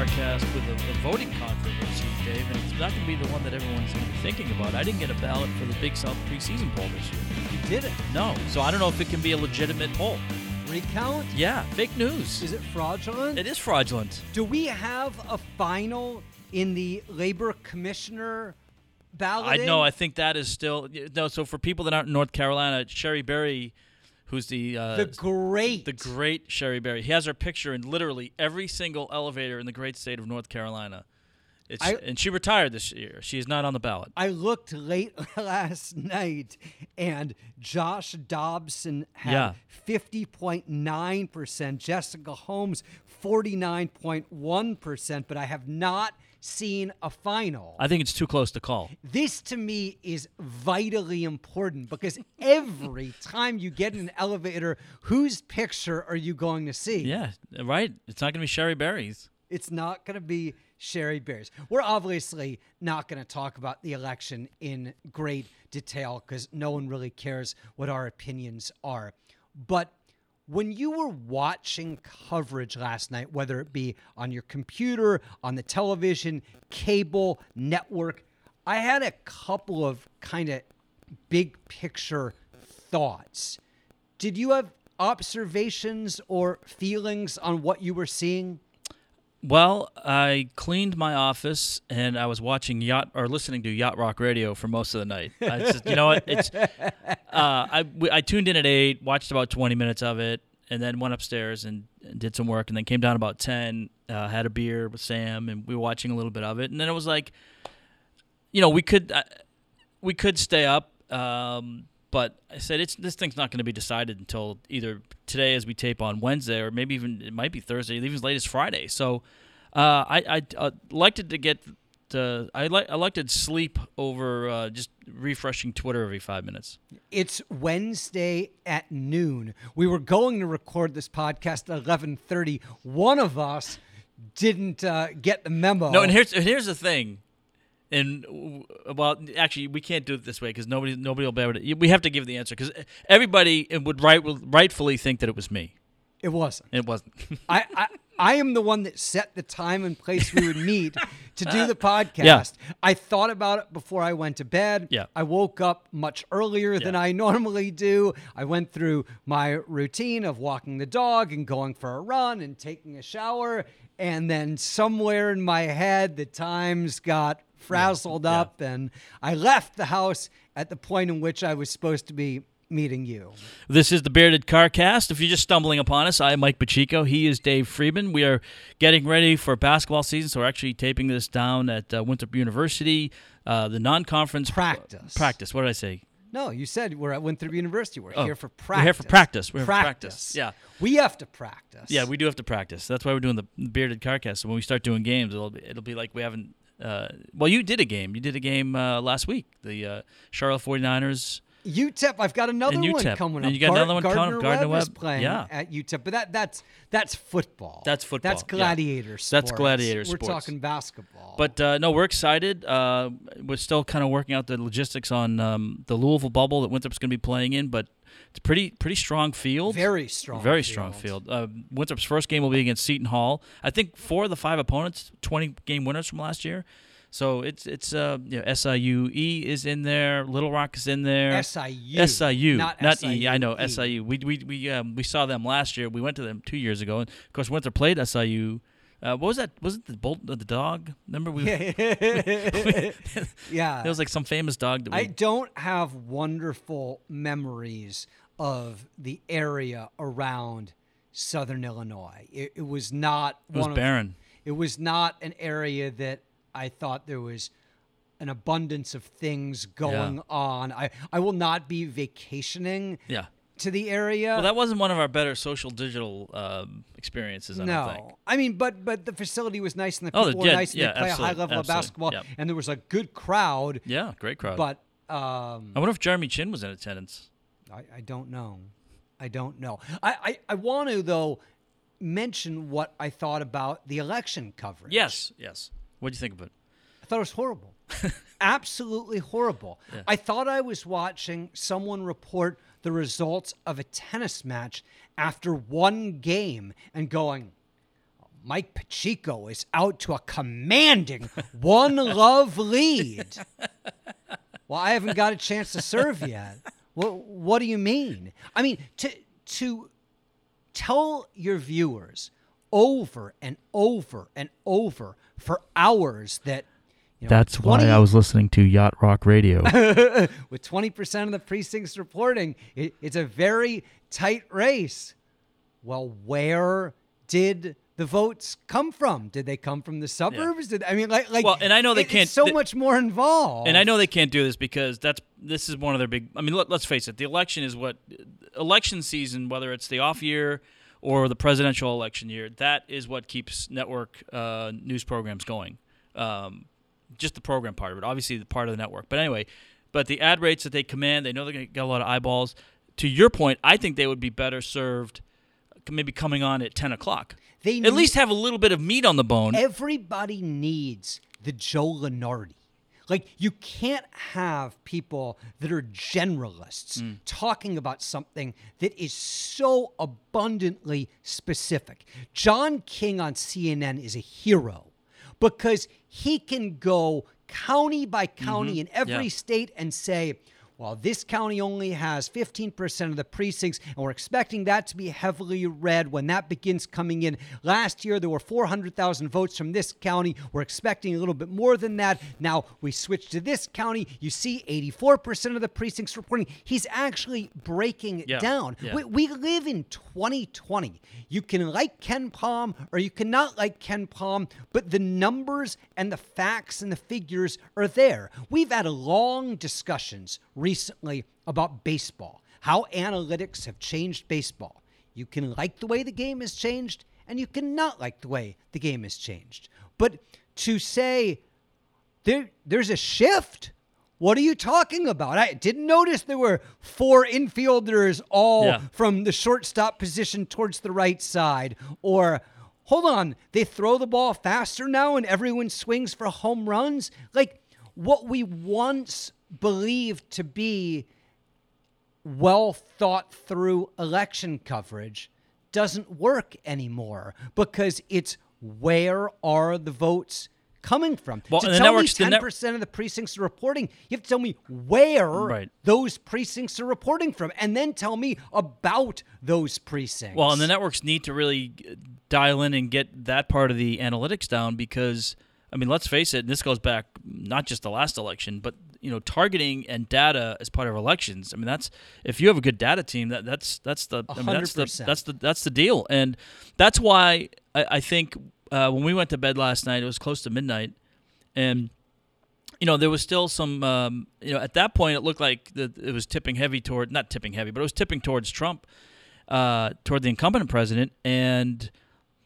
Carcast with a, a voting controversy, Dave, and it's not going to be the one that everyone's going to be thinking about. I didn't get a ballot for the Big South preseason poll this year. You didn't? No, so I don't know if it can be a legitimate poll. Recount? Yeah, fake news. Is it fraudulent? It is fraudulent. Do we have a final in the labor commissioner ballot? I know. I think that is still no. So for people that aren't in North Carolina, Cherie Berry, who's the uh, the great, the great Cherie Berry, he has her picture in literally every single elevator in the great state of North Carolina. It's, I- and she retired this year. She is not on the ballot. I looked late last night, and Josh Dobson had Yeah. fifty point nine percent. Jessica Holmes forty nine point one percent. But I have not seen a final. I think it's too close to call. This to me is vitally important because every time you get in an elevator, whose picture are you going to see? Yeah, right. It's not going to be Cherie Berry's. It's not going to be Sherry Bears. We're obviously not going to talk about the election in great detail because no one really cares what our opinions are. But when you were watching coverage last night, whether it be on your computer, on the television, cable, network, I had a couple of kind of big picture thoughts. Did you have observations or feelings on what you were seeing? Well, I cleaned my office and I was watching yacht or listening to yacht rock radio for most of the night. I just, you know what? It's uh, I we- I tuned in at eight, watched about twenty minutes of it, and then went upstairs and, and did some work, and then came down about ten, uh, had a beer with Sam, and we were watching a little bit of it, and then it was like, you know, we could uh, we could stay up. Um, but I said it's this thing's not going to be decided until either today, as we tape on Wednesday, or maybe even it might be Thursday, even as late as Friday. So uh, I I uh, liked it to get to I like I liked to sleep over uh, just refreshing Twitter every five minutes. It's Wednesday at noon. We were going to record this podcast at 11:30. One of us didn't uh, get the memo. No, and here's and here's the thing. And well, actually, we can't do it this way because nobody nobody will be able to. We have to give the answer because everybody would right rightfully think that it was me. it wasn't. It wasn't. I, I I am the one that set the time and place we would meet to do the podcast. Yeah. I thought about it before I went to bed. Yeah. I woke up much earlier than I normally do. I went through my routine of walking the dog and going for a run and taking a shower. And then somewhere in my head, the times got frazzled Yeah. up, and I left the house at the point in which I was supposed to be meeting you. This is the Bearded Carcast. If you're just stumbling upon us, I'm Mike Pacheco. He is Dave Friedman. We are getting ready for basketball season, so we're actually taping this down at uh, Winthrop University, uh, the non-conference Practice. Practice. What did I say? No, you said we're at Winthrop University. We're Oh, here for practice. we're practice. here for practice. We're for practice. Yeah. We have to practice. Yeah, we do have to practice. That's why we're doing the Bearded Carcast. So when we start doing games, it'll be, it'll be like we haven't. Uh, well, you did a game. You did a game uh, last week. The uh, Charlotte 49ers. UTEP. I've got another one coming And up. you got another one coming up, Gardner Webb Webb. playing Yeah. at UTEP, but that that's that's football. That's football, That's yeah. sports. That's gladiator We're talking basketball. But uh, no, we're excited. Uh, we're still kind of working out the logistics on um, the Louisville bubble that Winthrop's going to be playing in, but it's pretty pretty strong field. very strong. Very strong field. Uh, Winthrop's first game will be against Seton Hall. I think four of the five opponents, 20 game winners from last year. So it's it's uh, you know, SIUE E is in there, Little Rock is in there. SIU. SIU, Not E. I know. SIU. We we we um, we saw them last year. We went to them two years ago, and of course Winthrop played SIU. Uh, what was that? Was it the bolt the dog? Remember we? yeah. There was like some famous dog that we. I don't have wonderful memories of the area around Southern Illinois. It, it was not it was one of barren. It was not an area that I thought there was an abundance of things going on. I, I will not be vacationing Yeah. To the area. Well, that wasn't one of our better social digital um, experiences. I don't think. no, I mean, but but the facility was nice and the Oh, people the- were yeah, nice and yeah, they play a high absolutely, level of basketball, yep. and there was a good crowd. Yeah, great crowd. But um, I wonder if Jeremy Chin was in attendance. I, I don't know. I don't know. I, I, I want to though mention what I thought about the election coverage. Yes, yes. What do you think of it? I thought it was horrible. Absolutely horrible. Yeah. I thought I was watching someone report the results of a tennis match after one game and going, Mike Pacheco is out to a commanding one love lead. Well, I haven't got a chance to serve yet. What what do you mean? I mean, to to tell your viewers over and over and over for hours that you know, That's why I was listening to Yacht Rock Radio. with 20% of the precincts reporting, it, it's a very tight race. Well, where did the votes come from? Did they come from the suburbs? Did I mean like like Well, and I know they it- can't- so they- much more involved. and I know they can't do this because that's this is one of their big. I mean, let, let's face it. The election is what election season, whether it's the off year or the presidential election year, that is what keeps network uh, news programs going. Um, just the program part of it, obviously the part of the network. But anyway, but the ad rates that they command, they know they're going to get a lot of eyeballs. To your point, I think they would be better served maybe coming on at ten o'clock. They at least have a little bit of meat on the bone. Everybody needs the Joe Lunardi. Like you can't have people that are generalists Mm. talking about something that is so abundantly specific. John King on CNN is a hero because he can go county by county in every Mm-hmm. Yeah. state and say, well, this county only has 15% of the precincts, and we're expecting that to be heavily red when that begins coming in. Last year, there were 400,000 votes from this county. We're expecting a little bit more than that. Now we switch to this county. You see 84% of the precincts reporting. He's actually breaking it Yeah, down. yeah. We, we live in 2020. You can like KenPom or you cannot like KenPom, but the numbers and the facts and the figures are there. We've had long discussions recently about baseball, how analytics have changed baseball. You can like the way the game has changed, and you cannot like the way the game has changed. But to say there, there's a shift. What are you talking about? I didn't notice there were four infielders all Yeah. from the shortstop position towards the right side. Or, hold on, they throw the ball faster now and everyone swings for home runs? Like, what we once believed to be well thought through election coverage doesn't work anymore because it's where are the votes coming from? Well, to tell me networks- the ten net- percent of the precincts are reporting, you have to tell me where Right. those precincts are reporting from, and then tell me about those precincts. Well, and the networks need to really dial in and get that part of the analytics down because, I mean, let's face it, and this goes back not just the last election, but you know, targeting and data as part of elections. I mean, that's if you have a good data team, that that's that's the I mean, that's the that's the that's the deal, and that's why I, I think uh, when we went to bed last night, it was close to midnight, and you know, there was still some, um, you know, at that point, it looked like the, it was tipping heavy toward, not tipping heavy, but it was tipping towards Trump, uh, toward the incumbent president. And,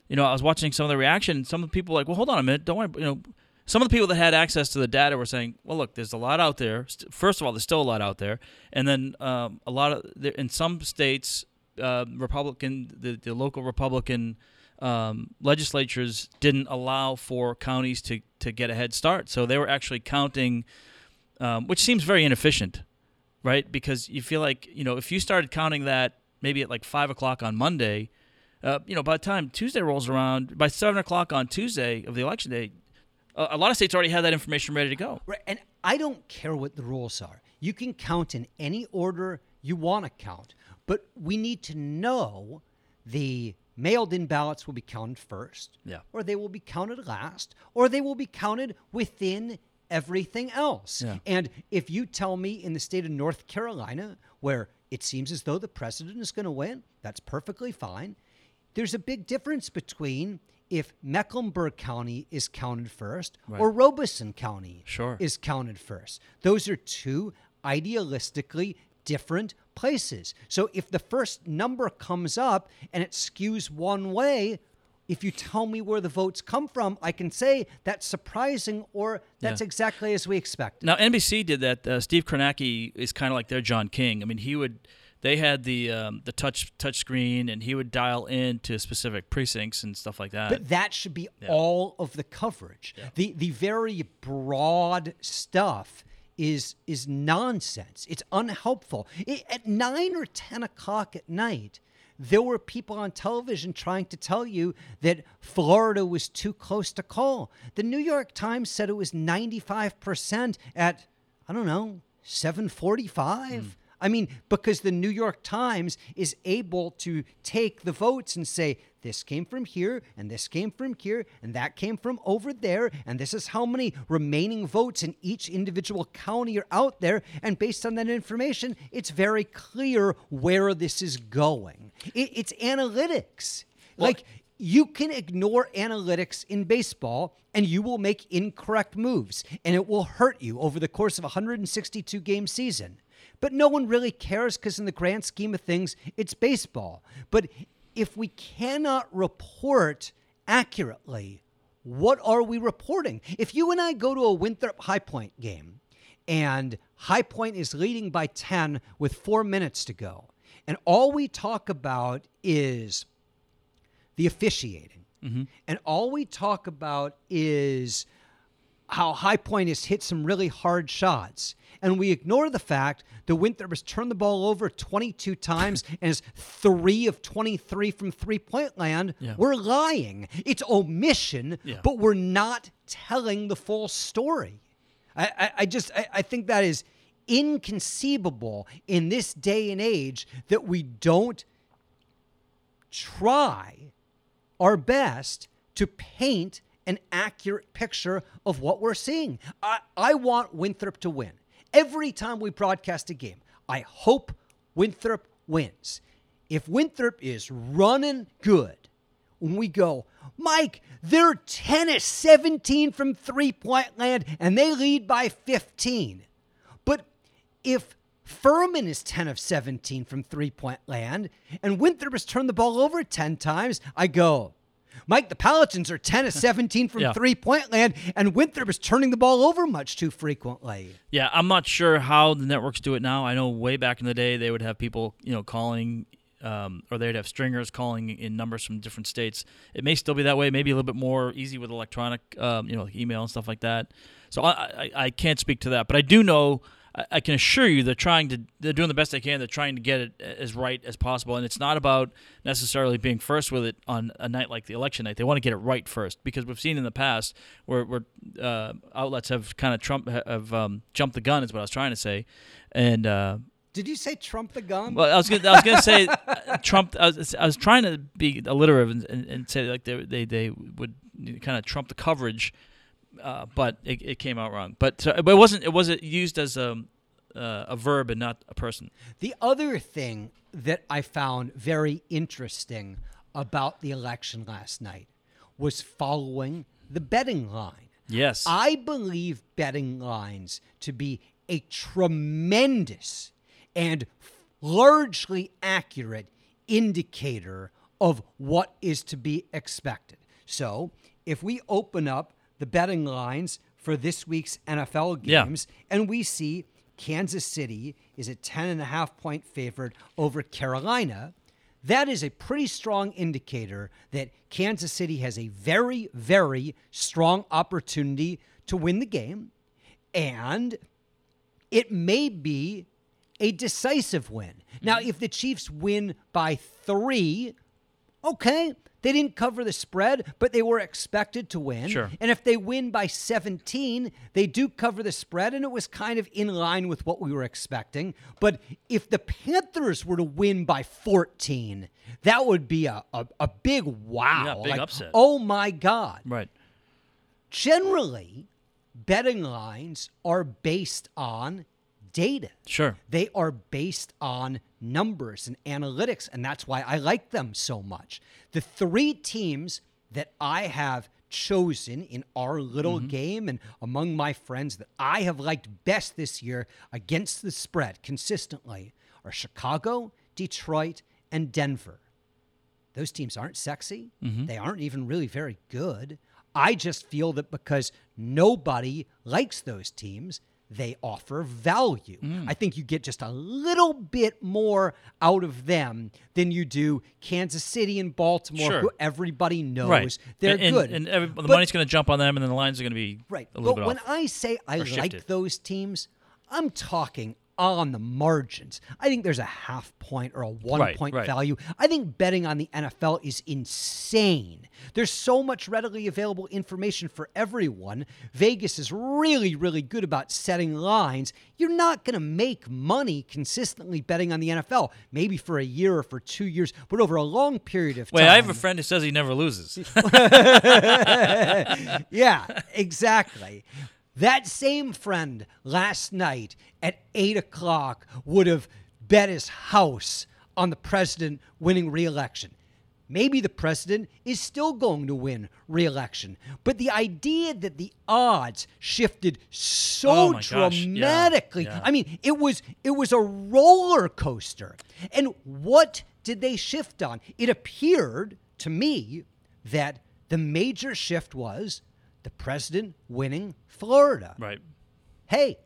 you know, I was watching some of the reaction, some of the people like, well, hold on a minute. Don't worry. You know, some of the people that had access to the data were saying, well, look, there's a lot out there. First of all, there's still a lot out there. And then um, a lot of, in some states, uh, Republican, the, the local Republican um, legislatures didn't allow for counties to, to get a head start. So they were actually counting, um, which seems very inefficient, right? Because you feel like, you know, if you started counting that maybe at like 5 o'clock on Monday, uh, you know, by the time Tuesday rolls around, by 7 o'clock on Tuesday of the election day, a, a lot of states already have that information ready to go. Right, and I don't care what the rules are. You can count in any order you want to count, but we need to know the mailed in ballots will be counted first, Yeah. or they will be counted last, or they will be counted within everything else. Yeah. And if you tell me in the state of North Carolina, where it seems as though the president is going to win, that's perfectly fine. There's a big difference between if Mecklenburg County is counted first or Robeson County Sure. is counted first. Those are two idealistically different places. So if the first number comes up and it skews one way, if you tell me where the votes come from, I can say that's surprising or that's Yeah. exactly as we expected. Now NBC did that. Uh, Steve Kornacki is kind of like their John King. I mean, he would they had the um, the touch touch screen, and he would dial in to specific precincts and stuff like that. But that should be all of the coverage. The the very broad stuff is is nonsense. It's unhelpful. It, at nine or ten o'clock at night, there were people on television trying to tell you that Florida was too close to call. The New York Times said it was 95% at, I don't know, 745. I mean, because the New York Times is able to take the votes and say, this came from here, and this came from here, and that came from over there, and this is how many remaining votes in each individual county are out there. And based on that information, it's very clear where this is going. It, it's analytics. like, you can ignore analytics in baseball and you will make incorrect moves and it will hurt you over the course of a 162 game season. But no one really cares because, in the grand scheme of things, it's baseball. But if we cannot report accurately, what are we reporting? If you and I go to a Winthrop High Point game and High Point is leading by 10 with four minutes to go, and all we talk about is the officiating, mm-hmm. and all we talk about is how High Point has hit some really hard shots. And we ignore the fact that Winthrop has turned the ball over 22 times and is three of 23 from three point land. Yeah. We're lying. It's omission, Yeah. but we're not telling the full story. I, I, I just I, I think that is inconceivable in this day and age that we don't try our best to paint an accurate picture of what we're seeing. I, I want Winthrop to win. Every time we broadcast a game, I hope Winthrop wins. If Winthrop is running good, when we go, Mike, they're 10 of 17 from three point land and they lead by 15. But if Furman is 10 of 17 from three point land and Winthrop has turned the ball over 10 times, I go, Mike, the Paladins are 10 of 17 from Yeah. three point land and Winthrop is turning the ball over much too frequently. Yeah, I'm not sure how the networks do it now. I know way back in the day they would have people, you know, calling, um, or they'd have stringers calling in numbers from different states. It may still be that way. Maybe a little bit more easy with electronic, um, you know, like email and stuff like that. So I, I, I can't speak to that, but I do know. I, I can assure you they're trying to. They're doing the best they can. They're trying to get it as right as possible, and it's not about necessarily being first with it on a night like the election night. They want to get it right first because we've seen in the past where, where uh, outlets have kind of trump have um, jumped the gun is what I was trying to say, and uh, Did you say Trump the gun? well, I was gonna, I was gonna say uh, Trump. I was, I was trying to be alliterative and, and, and say like they they they would kind of trump the coverage, uh, but it, it came out wrong. But uh, but it wasn't. It wasn't used as a uh, a verb and not a person. The other thing that I found very interesting about the election last night was following the betting line. Yes. I believe betting lines to be a tremendous and largely accurate indicator of what is to be expected. So, if we open up the betting lines for this week's NFL Yeah. games and we see Kansas City is a 10 and a half point favorite over Carolina, that is a pretty strong indicator that Kansas City has a very, very strong opportunity to win the game. And it may be a decisive win. Now, Mm-hmm. if the Chiefs win by three, okay, they didn't cover the spread, but they were expected to win. Sure. And if they win by 17, they do cover the spread, and it was kind of in line with what we were expecting. But if the Panthers were to win by 14, that would be a, a, a big wow. Yeah, big Like, upset. Oh my God right. generally betting lines are based on data. Sure. They are based on numbers and analytics, and that's why I like them so much. The three teams that I have chosen in our little mm-hmm. game and among my friends that I have liked best this year against the spread consistently are Chicago, Detroit, and Denver. Those teams aren't sexy. Mm-hmm. They aren't even really very good. I just feel that because nobody likes those teams, they offer value. Mm. I think you get just a little bit more out of them than you do Kansas City and Baltimore, Sure. who everybody knows Right. they're and, and- good. And, every, the But- money's going to jump on them, and then the lines are going to be Right. a little But bit when off. I say I like shifted. those teams, I'm talking on the margins. I think there's a half point or a one Right, point right. value. I think betting on the NFL is insane. There's so much readily available information for everyone. Vegas is really, really good about setting lines. You're not going to make money consistently betting on the NFL, maybe for a year or for two years, but over a long period of Wait, time. Wait, I have a friend who says he never loses. yeah, exactly. That same friend last night at eight o'clock would have bet his house on the president winning re-election. Maybe the president is still going to win re-election, but the idea that the odds shifted so Oh gosh, yeah, dramatically. yeah. I mean, it was it was a roller coaster. And what did they shift on? It appeared to me that the major shift was the president winning Florida. right. Hey,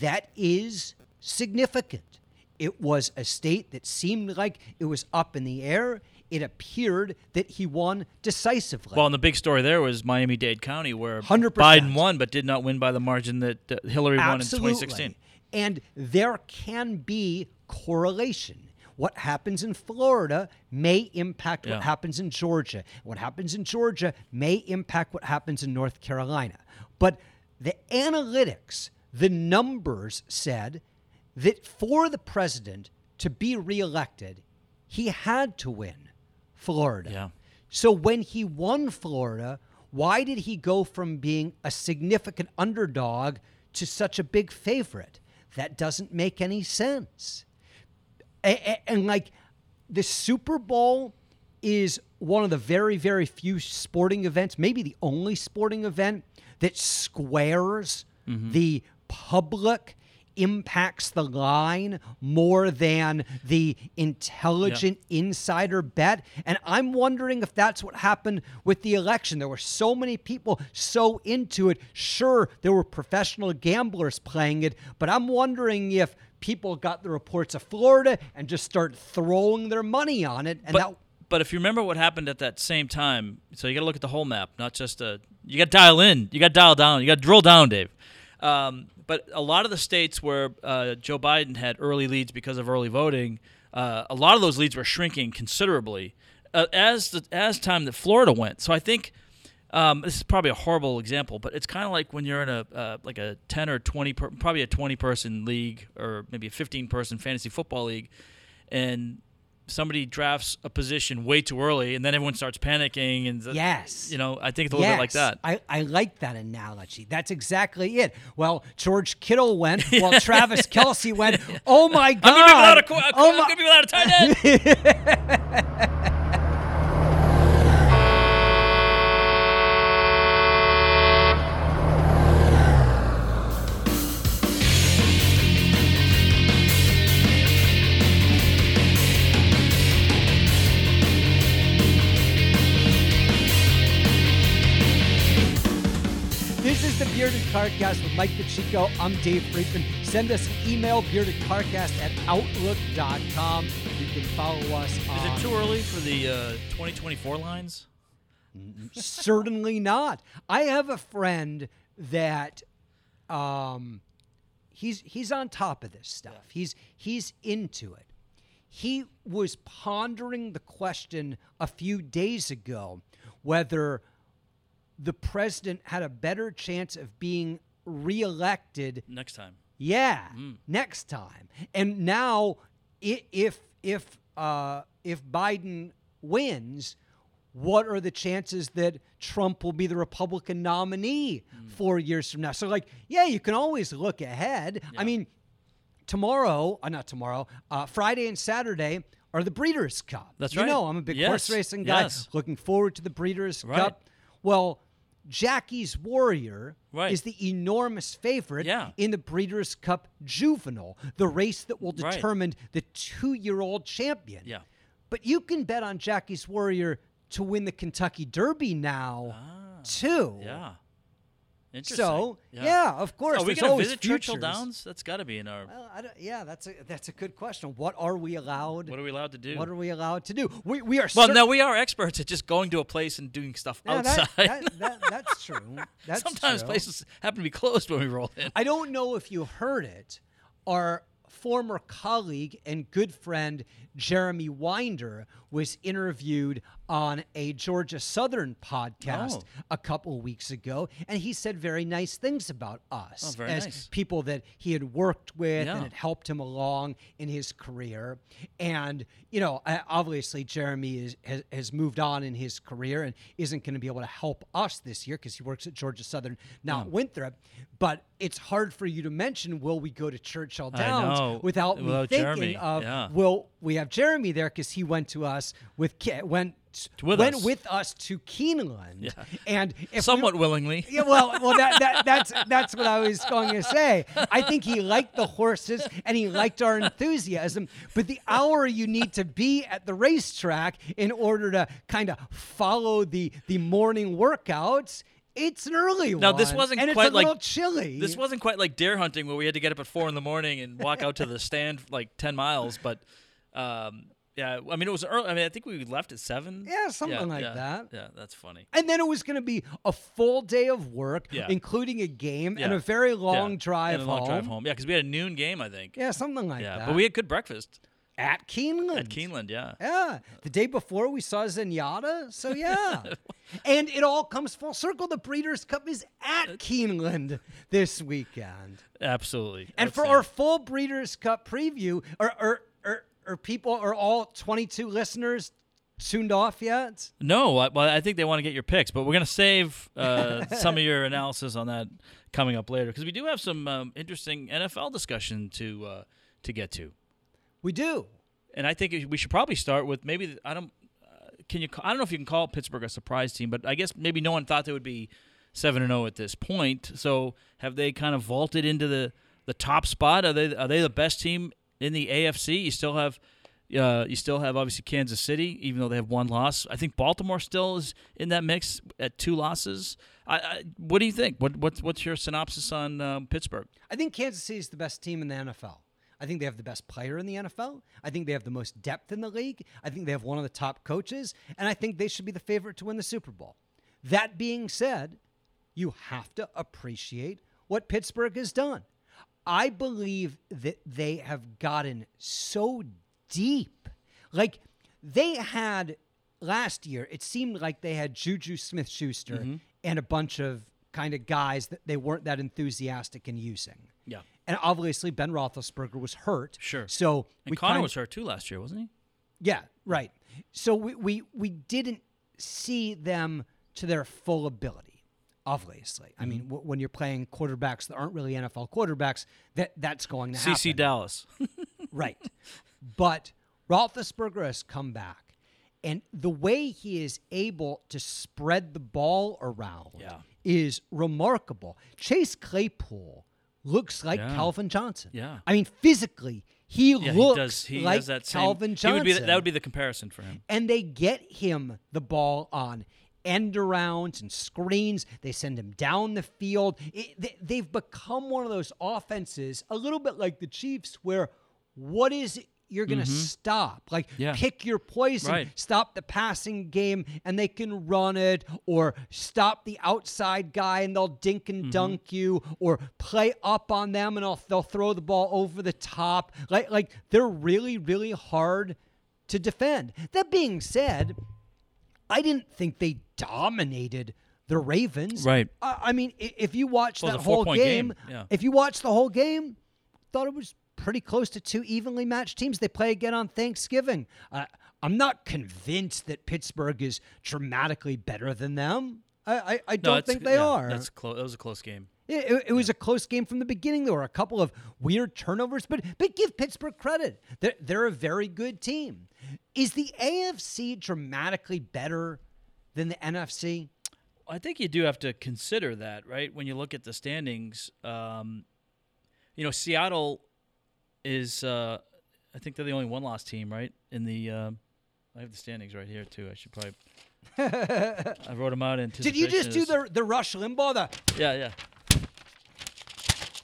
that is significant. It was a state that seemed like it was up in the air. It appeared that he won decisively. Well, and the big story there was Miami Dade County, where 100%. Biden won but did not win by the margin that Hillary won in 2016. And there can be correlation. What happens in Florida may impact Yeah. what happens in Georgia. What happens in Georgia may impact what happens in North Carolina. But the analytics, the numbers said that for the president to be reelected, he had to win Florida. Yeah. So when he won Florida, why did he go from being a significant underdog to such a big favorite? That doesn't make any sense. A- a- And, like the Super Bowl is one of the very, very few sporting events, maybe the only sporting event that squares mm-hmm. the public impacts the line more than the intelligent insider bet. And I'm wondering if that's what happened with the election. There were so many people so into it. Sure, there were professional gamblers playing it, but I'm wondering if people got the reports of Florida and just start throwing their money on it. And But, that but if you remember what happened at that same time, so you got to look at the whole map, not just a. You got to dial in, you got to dial down, you got to drill down, Dave. Um, but a lot of the states where uh, Joe Biden had early leads because of early voting, uh, a lot of those leads were shrinking considerably uh, as the as time that Florida went. So I think. Um, this is probably a horrible example, but it's kind of like when you're in a uh, like a ten or twenty, per, probably a twenty person league or maybe a fifteen person fantasy football league, and somebody drafts a position way too early, and then everyone starts panicking, and the- Yes. you know, I think it's a little bit like that. I, I like that analogy. That's exactly it. Well, George Kittle went, while Travis Kelce went. Oh my God! I'm gonna be without a, oh I'm my- gonna be without a tight end. Carcast with Mike Pacheco. I'm Dave Friedman. Send us an email, beardedcarcast at outlook.com. You can follow us Is it too early for the uh, 2024 lines? Certainly not. I have a friend that um he's he's on top of this stuff. He's he's into it. He was pondering the question a few days ago whether the president had a better chance of being reelected Next time. yeah, next time. And now, if if uh, if Biden wins, what are the chances that Trump will be the Republican nominee four years from now? So, like, yeah, you can always look ahead. I mean, tomorrow, uh, not tomorrow, uh, Friday and Saturday are the Breeders' Cup. That's you right. know, I'm a big horse racing guy. yes. Looking forward to the Breeders' Right. Cup. Well, Jackie's Warrior Right. is the enormous favorite Yeah. in the Breeders' Cup Juvenile, the race that will Right. determine the two-year-old champion. Yeah. But you can bet on Jackie's Warrior to win the Kentucky Derby now, too. Ah, Yeah. Interesting. So yeah, of course. Are we going to visit Churchill. Downs? That's got to be in our. Well, I don't, yeah, that's a that's a good question. What are we allowed? What are we allowed to do? what are we allowed to do? We we are well, cer- no, we are experts at just going to a place and doing stuff Yeah, outside. that, that, that, that's true. That's Sometimes true. places happen to be closed when we roll in. I don't know if you heard it. Our former colleague and good friend Jeremy Winder was interviewed on a Georgia Southern podcast Oh. a couple weeks ago, and he said very nice things about us Oh, as nice. people that he had worked with Yeah. and had helped him along in his career. And you know, obviously Jeremy is, has, has moved on in his career and isn't going to be able to help us this year because he works at Georgia Southern now at oh. Winthrop. But it's hard for you to mention will we go to Churchill Downs know, without me thinking Jeremy, of yeah. will we have Jeremy there because he went to us with went With went us. with us to Keeneland Yeah. and if we- Somewhat willingly. yeah, well, well, that, that that's that's what I was going to say. I think he liked the horses and he liked our enthusiasm, but the hour you need to be at the racetrack in order to kind of follow the the morning workouts, it's an early one. Now, one. this wasn't and quite it's a like- chilly. This wasn't quite like deer hunting where we had to get up at four in the morning and walk out to the stand like ten miles, but um, yeah, I mean it was early. I mean I think we left at seven. Yeah, something like yeah, that. Yeah, that's funny. and then it was going to be a full day of work, Yeah. including a game and a very long Yeah, drive and a long home. drive home. Yeah, because we had a noon game, I think. Yeah, something like yeah, that. but we had good breakfast at Keeneland. at Keeneland. Yeah. Yeah. The day before we saw Zenyatta. So yeah. and it all comes full circle. The Breeders' Cup is at Keeneland this weekend. Absolutely. And That's for it. our full Breeders' Cup preview, are are are, people are all 22 listeners tuned off yet? No, I, well, I think they want to get your picks, but we're going to save uh, some of your analysis on that coming up later because we do have some um, interesting NFL discussion to uh, to get to, We do. and I think we should probably start with maybe I don't uh, can you I don't know if you can call Pittsburgh a surprise team, but I guess maybe no one thought they would be seven and zero at this point. So have they kind of vaulted into the the top spot? Are they are they the best team in the AFC? You still have. Uh, you still have obviously Kansas City, even though they have one loss. I think Baltimore still is in that mix at two losses. I, I, what do you think? What, what's what's your synopsis on um, Pittsburgh? I think Kansas City is the best team in the NFL. I think they have the best player in the NFL. I think they have the most depth in the league. I think they have one of the top coaches, and I think they should be the favorite to win the Super Bowl. That being said, you have to appreciate what Pittsburgh has done. I believe that they have gotten so deep. Like they had last year, it seemed like they had Juju Smith Schuster Mm-hmm. and a bunch of kind of guys that they weren't that enthusiastic in using. Yeah, And obviously, Ben Roethlisberger was hurt. Sure. So and Conner kind- was hurt too last year, wasn't he? yeah, right. So we, we we didn't see them to their full ability. Obviously, I Mm-hmm. mean, w- when you're playing quarterbacks that aren't really NFL quarterbacks, that that's going to happen. CC Dallas. Right. But Roethlisberger has come back, and the way he is able to spread the ball around Yeah. is remarkable. Chase Claypool looks like Yeah. Calvin Johnson. Yeah. I mean, physically, he Yeah, looks he does. He like that same. Calvin he Johnson would the- that would be the comparison for him. and they get him the ball on end arounds and screens. They send him down the field. It, they, they've become one of those offenses, a little bit like the Chiefs, where what is it you're going to stop? Like, Mm-hmm. Yeah. pick your poison, Right. stop the passing game, and they can run it, or stop the outside guy and they'll dink Mm-hmm. and dunk you, or play up on them and they'll, they'll throw the ball over the top. Like, like they're really, really hard to defend. That being said, I didn't think they dominated the Ravens. Right. I, I mean, if you watch Well, that whole game, game, yeah. if you watch the whole game, thought it was pretty close to two evenly matched teams. They play again on Thanksgiving. Uh, I'm not convinced that Pittsburgh is dramatically better than them. I, I, I don't think they yeah, are. That's close. That was a close game. It, it- it was a close game from the beginning. There were a couple of weird turnovers, but but give Pittsburgh credit. They're, they're a very good team. Is the AFC dramatically better than the NFC? I think you do have to consider that, right? When you look at the standings, um, you know, Seattle is, uh, I think they're the only one loss team, right? In the, um I have the standings right here too. I should probably. I wrote them out in. Did you just do the the Rush Limbaugh? The, Yeah, yeah.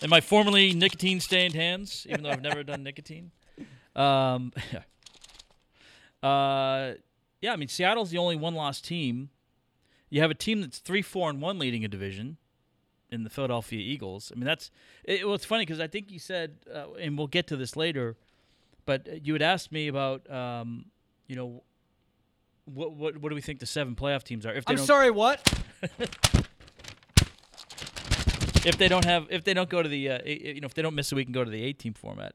In my formerly nicotine stained hands, even though I've never done nicotine. Um, yeah. Uh, yeah, I mean, Seattle's the only one loss team. You have a team that's 3 4 and 1 leading a division. in the Philadelphia Eagles. I mean, that's it, well, it's funny because I think you said, uh, and we'll get to this later, but you had asked me about, um, you know, what what what do we think the seven playoff teams are? If they I'm sorry, what? if they don't have if they don't go to the uh, you know if they don't miss a week and go to the eight team format,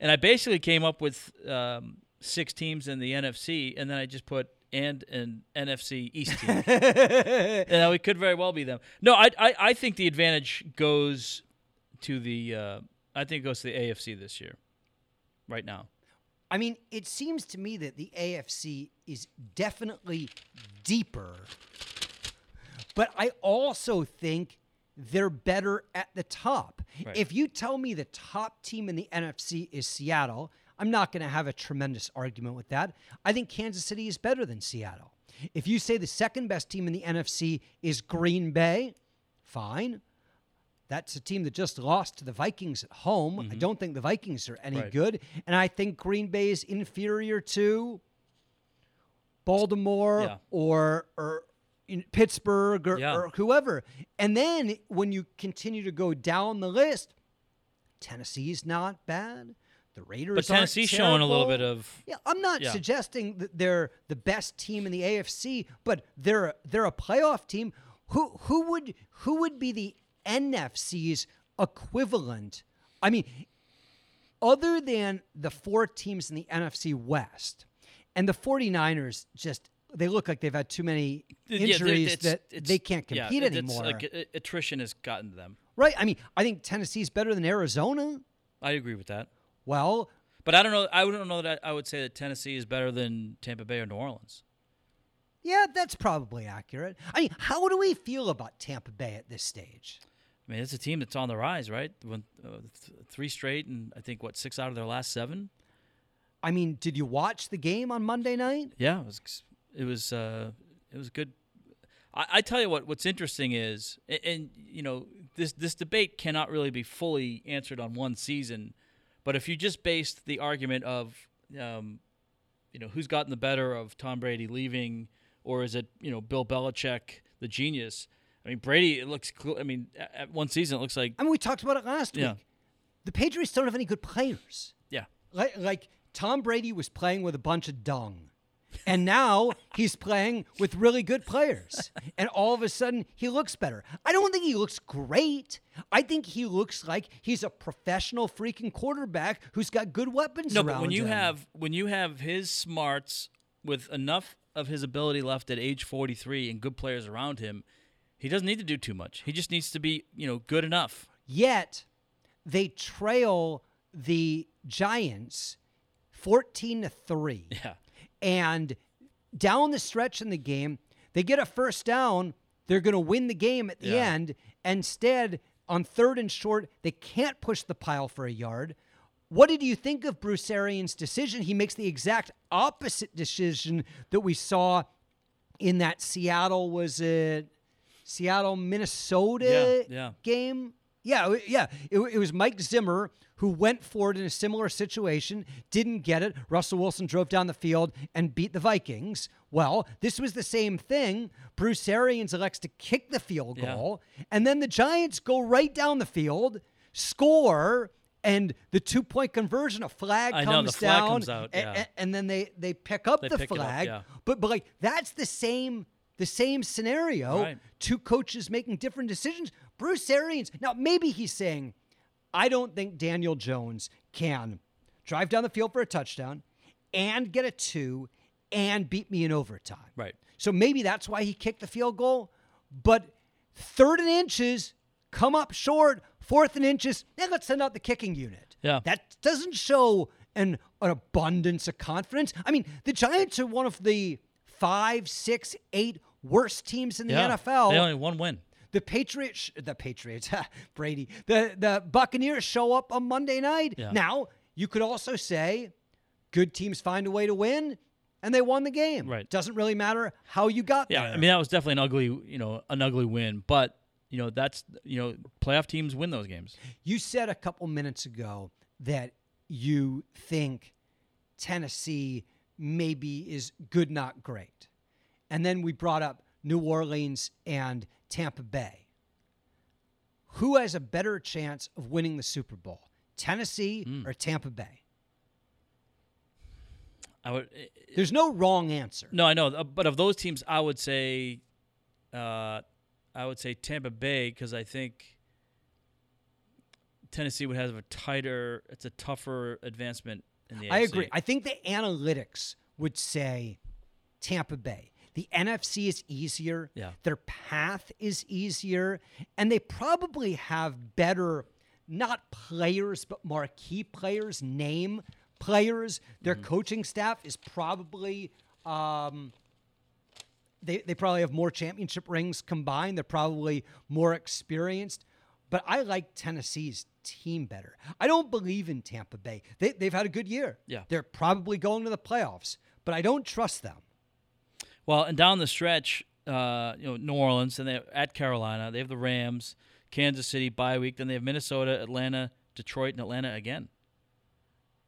and I basically came up with um, six teams in the NFC, and then I just put and an NFC East team. and it could very well be them. No, I, I I think the advantage goes to the uh, I think it goes to the AFC this year, right now. I mean, it seems to me that the AFC is definitely deeper, but I also think they're better at the top. Right. If you tell me the top team in the NFC is Seattle, I'm not going to have a tremendous argument with that. I think Kansas City is better than Seattle. If you say the second best team in the NFC is Green Bay, fine. That's a team that just lost to the Vikings at home. I don't think the Vikings are any Mm-hmm. Right. good. And I think Green Bay is inferior to Baltimore Yeah. or or in Pittsburgh or, Yeah. or whoever. And then when you continue to go down the list, Tennessee's not bad. The Raiders But Tennessee's showing a little bit of Yeah, I'm not Yeah. suggesting that they're the best team in the AFC, but they're they're a playoff team. Who who would who would be the NFC's equivalent? I mean, other than the four teams in the NFC West, and the 49ers just they look like they've had too many Yeah, injuries it's- that it's- they can't yeah, compete it's anymore. Like attrition has gotten to them. right? I mean, I think Tennessee's better than Arizona. I agree with that. Well, But I don't know. I don't know that I, I would say that Tennessee is better than Tampa Bay or New Orleans. yeah, that's probably accurate. I mean, how do we feel about Tampa Bay at this stage? I mean, it's a team that's on the rise, right? When, uh, th- three straight, and I think what six out of their last seven. I mean, did you watch the game on Monday night? Yeah, it was. It was. Uh, it was good. I, I tell you what. What's interesting is, and, and you know, this this debate cannot really be fully answered on one season, but if you just based the argument of, um, you know, who's gotten the better of Tom Brady leaving, or is it you know Bill Belichick, the genius? I mean, Brady. It looks. cl- I mean, at, at one season, it looks like I mean, we talked about it last Yeah. week. The Patriots don't have any good players. yeah. Like, like Tom Brady was playing with a bunch of dung. And now he's playing with really good players. And all of a sudden, he looks better. I don't think he looks great. I think he looks like he's a professional freaking quarterback who's got good weapons No, around but when you him. have when you have his smarts with enough of his ability left at age 43 and good players around him, he doesn't need to do too much. He just needs to be, you know, good enough. Yet they trail the Giants 14 to 3. Yeah. And down the stretch in the game, they get a first down. They're going to win the game at the Yeah. end. Instead, on third and short, they can't push the pile for a yard. What did you think of Bruce Arians' decision? He makes the exact opposite decision that we saw in that Seattle was it Seattle Minnesota Yeah, yeah. game. Yeah, it- yeah. It, it was Mike Zimmer who went for it in a similar situation, didn't get it. Russell Wilson drove down the field and beat the Vikings. Well, this was the same thing. Bruce Arians elects to kick the field Yeah. goal, and then the Giants go right down the field, score, and the two point conversion, a flag I know, comes flag down, comes out, yeah. a- and then they they pick up They the pick it up, flag. yeah. But but like that's the same the same scenario. Right. Two coaches making different decisions. Bruce Arians. Now maybe he's saying, I don't think Daniel Jones can drive down the field for a touchdown and get a two and beat me in overtime. Right. So maybe that's why he kicked the field goal. But third and inches, come up short. Fourth and inches, then let's send out the kicking unit. Yeah. That doesn't show an, an abundance of confidence. I mean, the Giants are one of the five, six, eight worst teams in the yeah. NFL. They only one win. The Patriots, the Patriots, Brady, the the Buccaneers show up on Monday night. Yeah. Now you could also say, good teams find a way to win, and they won the game. Right. Doesn't really matter how you got there. Yeah, there. I mean that was definitely an ugly, you know, an ugly win, but you know, that's you know, playoff teams win those games. you said a couple minutes ago that you think Tennessee maybe is good, not great, and then we brought up New Orleans and Tampa Bay. who has a better chance of winning the Super Bowl, Tennessee Hmm. or Tampa Bay? I would. There's no wrong answer. No, I know, uh, but of those teams, I would say, uh, I would say Tampa Bay because I think Tennessee would have a tighter. It's a tougher advancement in the. I AFC. agree. I think the analytics would say Tampa Bay. The NFC is easier. Yeah. Their path is easier. And they probably have better, not players, but marquee players, name players. Their Mm-hmm. coaching staff is probably. Um, they, they probably have more championship rings combined. They're probably more experienced. But I like Tennessee's team better. I don't believe in Tampa Bay. They, they've had a good year. Yeah. They're probably going to the playoffs, but I don't trust them. Well, and down the stretch, uh, you know, New Orleans, and they're at Carolina. They have the Rams, Kansas City bye week. Then they have Minnesota, Atlanta, Detroit, and Atlanta again.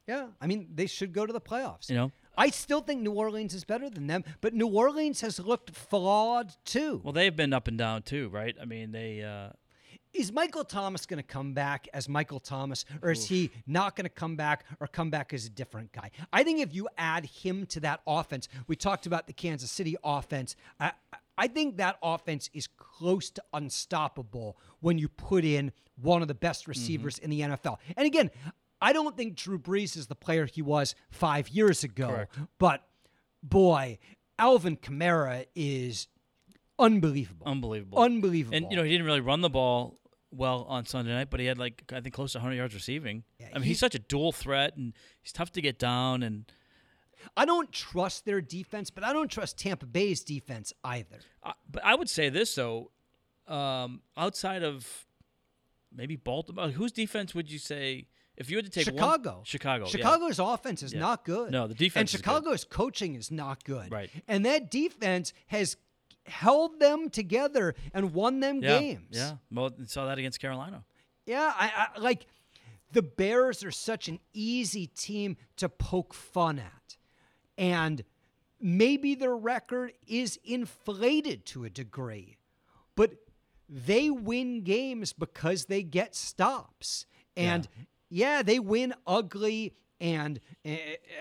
Yeah. I mean, they should go to the playoffs. You know. I still think New Orleans is better than them, but New Orleans has looked flawed too. Well, they've been up and down too, right? I mean, they. Uh, is Michael Thomas going to come back as Michael Thomas, or is he not going to come back or come back as a different guy? I think if you add him to that offense, we talked about the Kansas City offense. I, I think that offense is close to unstoppable when you put in one of the best mm-hmm. receivers in the NFL. And again, I don't think Drew Brees is the player he was five years ago, Correct. but boy, Alvin Kamara is unbelievable. unbelievable. Unbelievable. And you know, he didn't really run the ball well on Sunday night, but he had like I think close to 100 yards receiving. Yeah, I mean, he- he's such a dual threat, and he's tough to get down. And I don't trust their defense, but I don't trust Tampa Bay's defense either. I, but I would say this though, um, outside of maybe Baltimore, whose defense would you say if you had to take one- Chicago. Chicago, yeah. Chicago's offense is Yeah. not good. No, the And defense good. Chicago's coaching is not good. Right. And that defense has held them together and won them yeah, games. Yeah, well, saw that against Carolina. Yeah, I, I like the Bears are such an easy team to poke fun at. And maybe their record is inflated to a degree. But they win games because they get stops. And yeah, they win ugly and uh,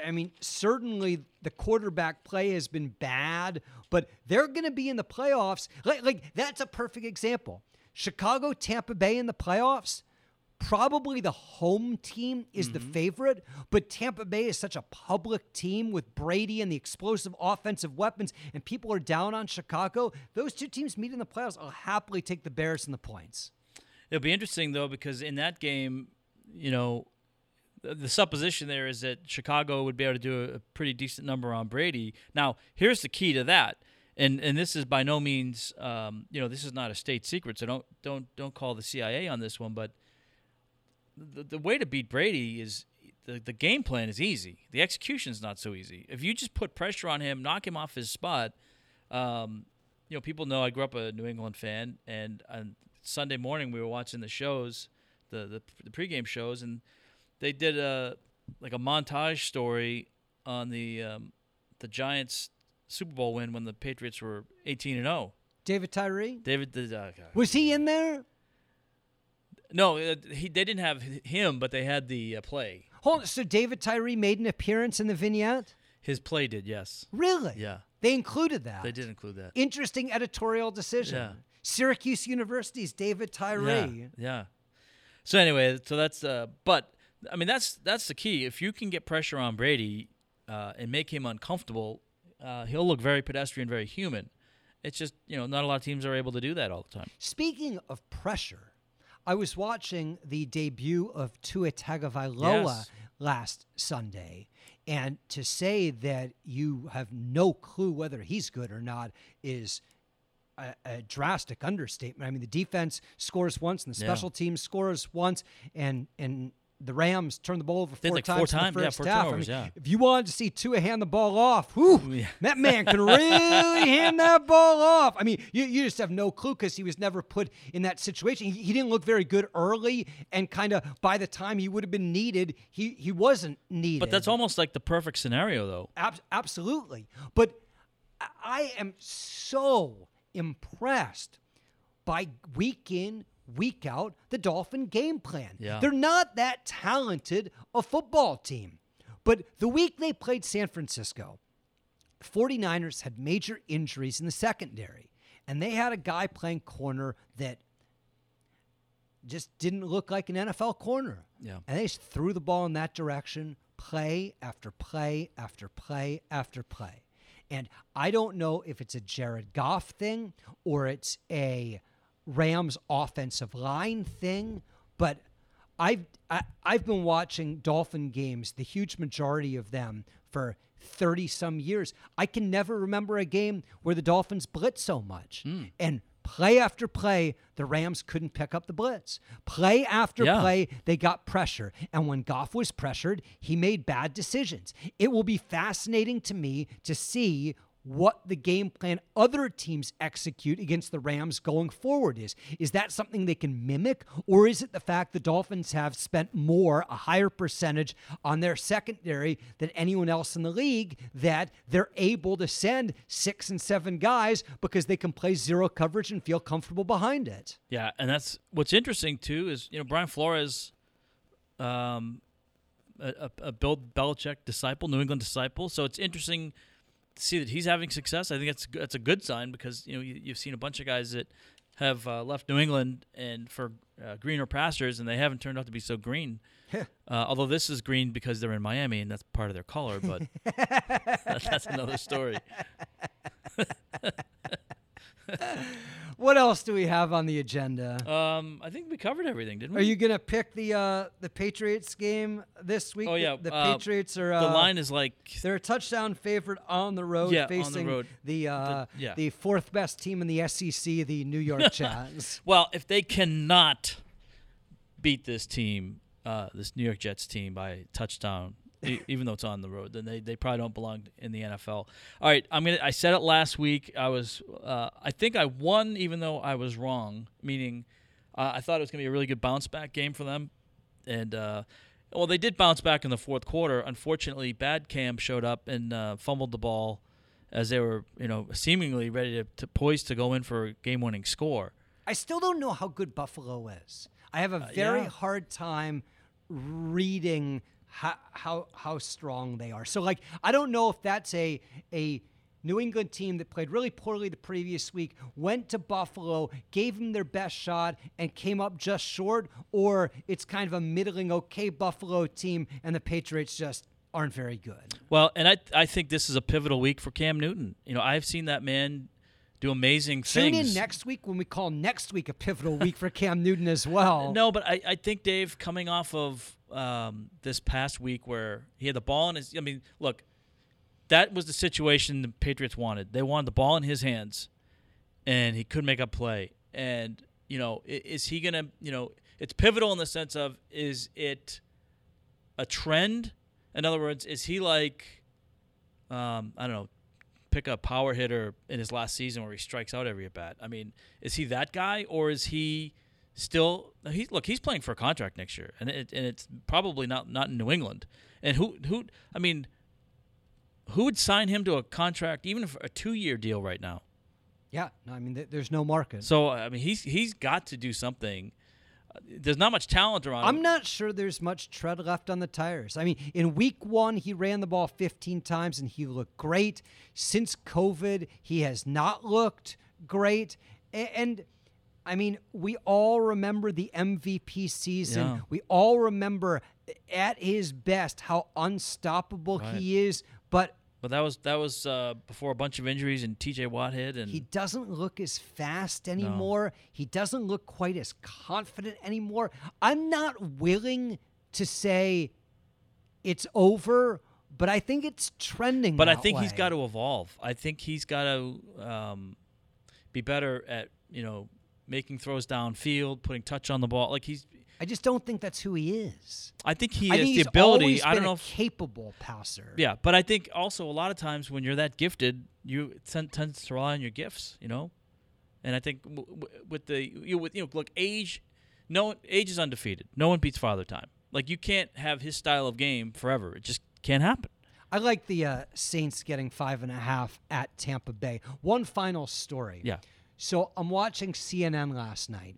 I mean, certainly the quarterback play has been bad, but they're going to be in the playoffs. Like, like that's a perfect example. Chicago, Tampa Bay in the playoffs. Probably the home team is the favorite, but Tampa Bay is such a public team with Brady and the explosive offensive weapons, and people are down on Chicago. Those two teams meet in the playoffs. I'll happily take the Bears and the points. It'll be interesting though because in that game, you know, the, supposition there is that Chicago would be able to do a, pretty decent number on Brady. Now, here's the key to that, and and this is by no means, um, you know, this is not a state secret, so don't don't don't call the CIA on this one. But the, the way to beat Brady is the the game plan is easy. The execution's not so easy. If you just put pressure on him, knock him off his spot. Um, you know, people know I grew up a New England fan, and on Sunday morning we were watching the shows, the the, the pregame shows, and they did a like a montage story on the um, the Giants Super Bowl win when the Patriots were eighteen and zero. David Tyree David, the, uh, was he in there? no, uh, he they didn't have him, but they had the uh, play. Hold on, so David Tyree made an appearance in the vignette? His play did, yes, Really? yeah, They included that. they did include that. Interesting editorial decision. Yeah. Syracuse University's David Tyree. Yeah, yeah. So anyway, so that's uh, but I mean that's that's the key. If you can get pressure on Brady uh, and make him uncomfortable, uh, he'll look very pedestrian, very human. It's just you know not a lot of teams are able to do that all the time. Speaking of pressure, I was watching the debut of Tua Tagovailoa Yes. last Sunday, and to say that you have no clue whether he's good or not is a, a drastic understatement. I mean, the defense scores once, and the Yeah. special teams scores once, and and the Rams turned the ball over four like four times in times- yeah, four half. turnovers, I mean, yeah. if you wanted to see Tua hand the ball off, whew, Yeah. that man can really hand that ball off. I mean, you, you just have no clue because he was never put in that situation. He, he didn't look very good early, and kind of by the time he would have been needed, he, he wasn't needed. But that's almost like the perfect scenario, though. Ab- absolutely. But I- I am so impressed by week in, week out the Dolphin game plan. Yeah. They're not that talented a football team. But the week they played San Francisco, 49ers had major injuries in the secondary, and they had a guy playing corner that just didn't look like an NFL corner. Yeah. And they just threw the ball in that direction, play after play after play after play. And I don't know if it's a Jared Goff thing or it's a Rams offensive line thing, but I've I, I've been watching Dolphin games, the huge majority of them for 30 some years. I can never remember a game where the Dolphins blitz so much. Hmm. And play after play, the Rams couldn't pick up the blitz. Play after Yeah. play, they got pressure. And when Goff was pressured, he made bad decisions. It will be fascinating to me to see what the game plan other teams execute against the Rams going forward is. Is that something they can mimic, or is it the fact the Dolphins have spent more, a higher percentage on their secondary than anyone else in the league that they're able to send six and seven guys because they can play zero coverage and feel comfortable behind it? Yeah, and that's what's interesting too is you know Brian Flores, um, a, a, Bill Belichick disciple, New England disciple. So it's interesting see that he's having success. I think that's that's a good sign because you know you, you've seen a bunch of guys that have uh, left New England and for uh, greener pastures, and they haven't turned out to be so green. uh, although this is green because they're in Miami and that's part of their color, but that, that's another story. What else do we have on the agenda? Um, I think we covered everything, didn't we? Are you gonna pick the uh, the Patriots game this week? Oh, The- yeah, the, uh, Patriots are uh, the line is like They're a touchdown favorite on the road, Yeah, on the facing road. the uh, The- yeah. the fourth best team in the SEC, the New York Jets. Well, if they cannot beat this team, uh, this New York Jets team by touchdown, even though it's on the road, then they, they probably don't belong in the NFL. All right, I'm gonna. I said it last week. I was. Uh, I think I won, even though I was wrong. Meaning, uh, I thought it was gonna be a really good bounce back game for them, and. Uh, well, they did bounce back in the fourth quarter. Unfortunately, Bad Cam showed up and uh, fumbled the ball as they were, you know, seemingly ready to, to poised to go in for a game-winning score. I still don't know how good Buffalo is. I have a very Uh, yeah. hard time reading how, how how strong they are. So like I don't know if that's a a New England team that played really poorly the previous week, went to Buffalo, gave them their best shot, and came up just short, or it's kind of a middling okay Buffalo team and the Patriots just aren't very good. Well, and I I think this is a pivotal week for Cam Newton. You know, I've seen that man do amazing Tune things. in next week when we call next week a pivotal week for Cam Newton as well. No, but I, I think Dave coming off of um, this past week where he had the ball in his. I mean, look, that was the situation the Patriots wanted. They wanted the ball in his hands, and he couldn't make a play. And you know, is he gonna? You know, it's pivotal in the sense of is it a trend? In other words, is he like, um, I don't know, pick a power hitter in his last season where he strikes out every at bat? I mean, is he that guy, or is he still? He look, he's playing for a contract next year, and it, and it's probably not not in New England. And who who? I mean, who would sign him to a contract, even for a two year deal right now? Yeah, no, I mean th- there's no market. So I mean, he's he's got to do something. There's not much talent around. I'm him. not sure there's much tread left on the tires. I mean, in week one, he ran the ball 15 times and he looked great. Since COVID, he has not looked great. And, I mean, we all remember the MVP season. Yeah. We all remember at his best how unstoppable Right. he is. But But that was that was uh, before a bunch of injuries and T.J. Watt hit and He doesn't look as fast anymore. He doesn't look quite as confident anymore. I'm not willing to say it's over, but I think it's trending. But I think he's got to evolve. I think he's got to um, be better at you know making throws downfield, putting touch on the ball. Like he's, I just don't think that's who he is. I think he I has think the he's ability. I don't know. If, capable passer. yeah, but I think also a lot of times when you're that gifted, you tend, tends to rely on your gifts. You know, and I think w- w- with the you with you know look age, no age is undefeated. No one beats Father Time. Like you can't have his style of game forever. It just can't happen. I like the uh, Saints getting five and a half at Tampa Bay. One final story. Yeah. So I'm watching CNN last night.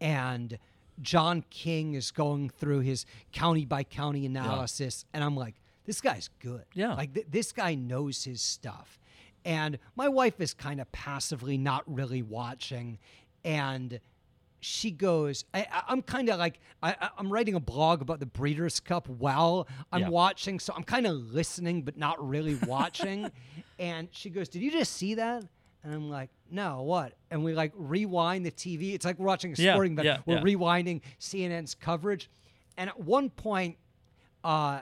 and John King is going through his county by county analysis, and I'm like, this guy's good. Yeah. like th- this guy knows his stuff. And my wife is kind of passively not really watching, and she goes, I, I'm kind of like, I, I'm writing a blog about the Breeders' Cup while I'm Yeah. watching, so I'm kind of listening but not really watching. and she goes, Did you just see that? And I'm like, No, what? And we like rewind the TV. It's like we're watching a sporting event. yeah, we're yeah. rewinding CNN's coverage. And at one point, uh,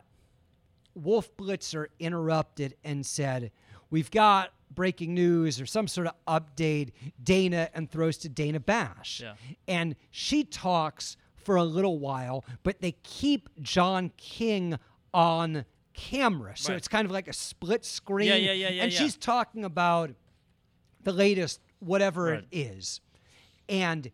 Wolf Blitzer interrupted and said, We've got breaking news or some sort of update. Dana and throws to Dana Bash. And she talks for a little while, but they keep John King on camera. So Right. it's kind of like a split screen. Yeah, yeah, yeah, yeah, And yeah. she's talking about the latest, whatever Right. it is. And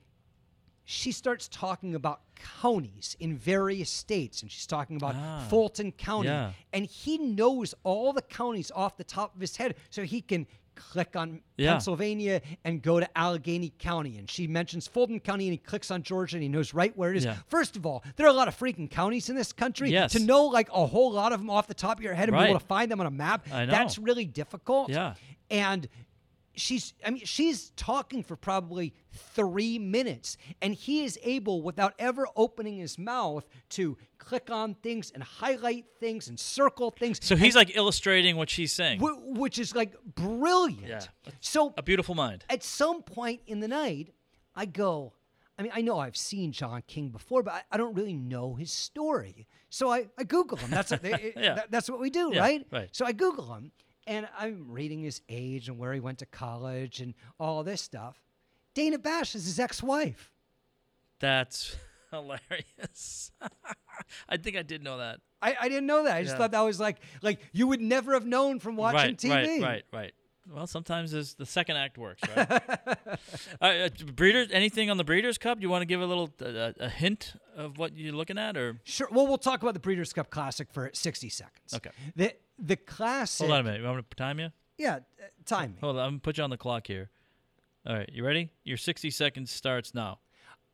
she starts talking about counties in various states and she's talking about Ah, Fulton County yeah. and he knows all the counties off the top of his head so he can click on Yeah. Pennsylvania and go to Allegheny County and she mentions Fulton County and he clicks on Georgia and he knows right where it is. Yeah. First of all, there are a lot of freaking counties in this country. Yes. To know like a whole lot of them off the top of your head and be able to find them on a map, that's really difficult. Yeah. And she's I mean she's talking for probably 3 minutes and he is able without ever opening his mouth to click on things and highlight things and circle things. So he's like illustrating what she's saying. Wh- which is like brilliant. Yeah. So A beautiful mind. at some point in the night, I go, I mean, I know I've seen John King before, but I, I don't really know his story. So I, I Google him. That's what they, Yeah. that- that's what we do, Yeah, right? right. So I Google him, and I'm reading his age and where he went to college and all this stuff. Dana Bash is his ex-wife. That's hilarious. I think I did know that. I, I didn't know that. I just Yeah. thought that was like like you would never have known from watching right, TV. right, right, right. Well, sometimes the second act works, right? uh, uh, breeders, anything on the Breeders' Cup? Do you want to give a little uh, a hint of what you're looking at, or Sure. Well, we'll talk about the Breeders' Cup Classic for 60 seconds. Okay. The the classic. hold on a minute? You want me to time you? Yeah, uh, time me. Hold on, I'm gonna put you on the clock here. All right, you ready? Your 60 seconds starts now.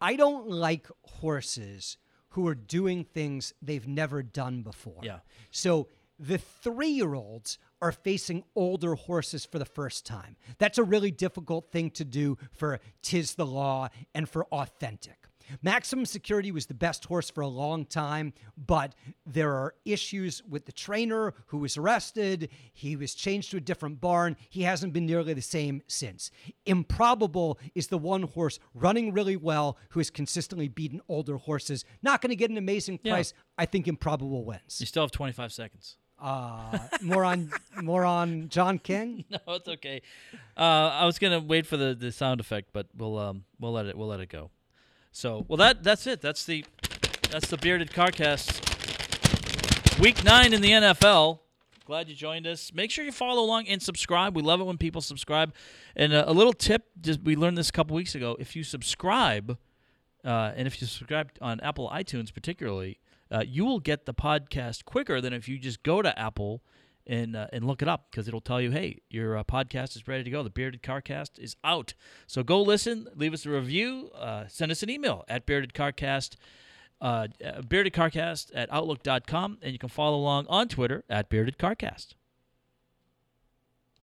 I don't like horses who are doing things they've never done before. Yeah. So the three year olds are facing older horses for the first time. That's a really difficult thing to do for Tiz the Law and for Authentic. Maximum Security was the best horse for a long time, but there are issues with the trainer who was arrested. He was changed to a different barn. He hasn't been nearly the same since. Improbable is the one horse running really well who has consistently beaten older horses. Not going to get an amazing Yeah. price. I think Improbable wins. You still have 25 seconds. Uh, more on more on John King. No, it's okay. Uh, I was gonna wait for the, the sound effect, but we'll um we'll let it we'll let it go. So well that that's it. That's the that's the bearded carcast. Week nine in the NFL. Glad you joined us. Make sure you follow along and subscribe. We love it when people subscribe. And uh, a little tip: just we learned this a couple weeks ago. If you subscribe, uh, and if you subscribe on Apple iTunes particularly, uh, you will get the podcast quicker than if you just go to Apple and uh, and look it up because it'll tell you, hey, your uh, podcast is ready to go. The Bearded Carcast is out. So go listen, leave us a review, uh, send us an email at beardedcarcast, uh, beardedcarcast at outlook.com, and you can follow along on Twitter at beardedcarcast.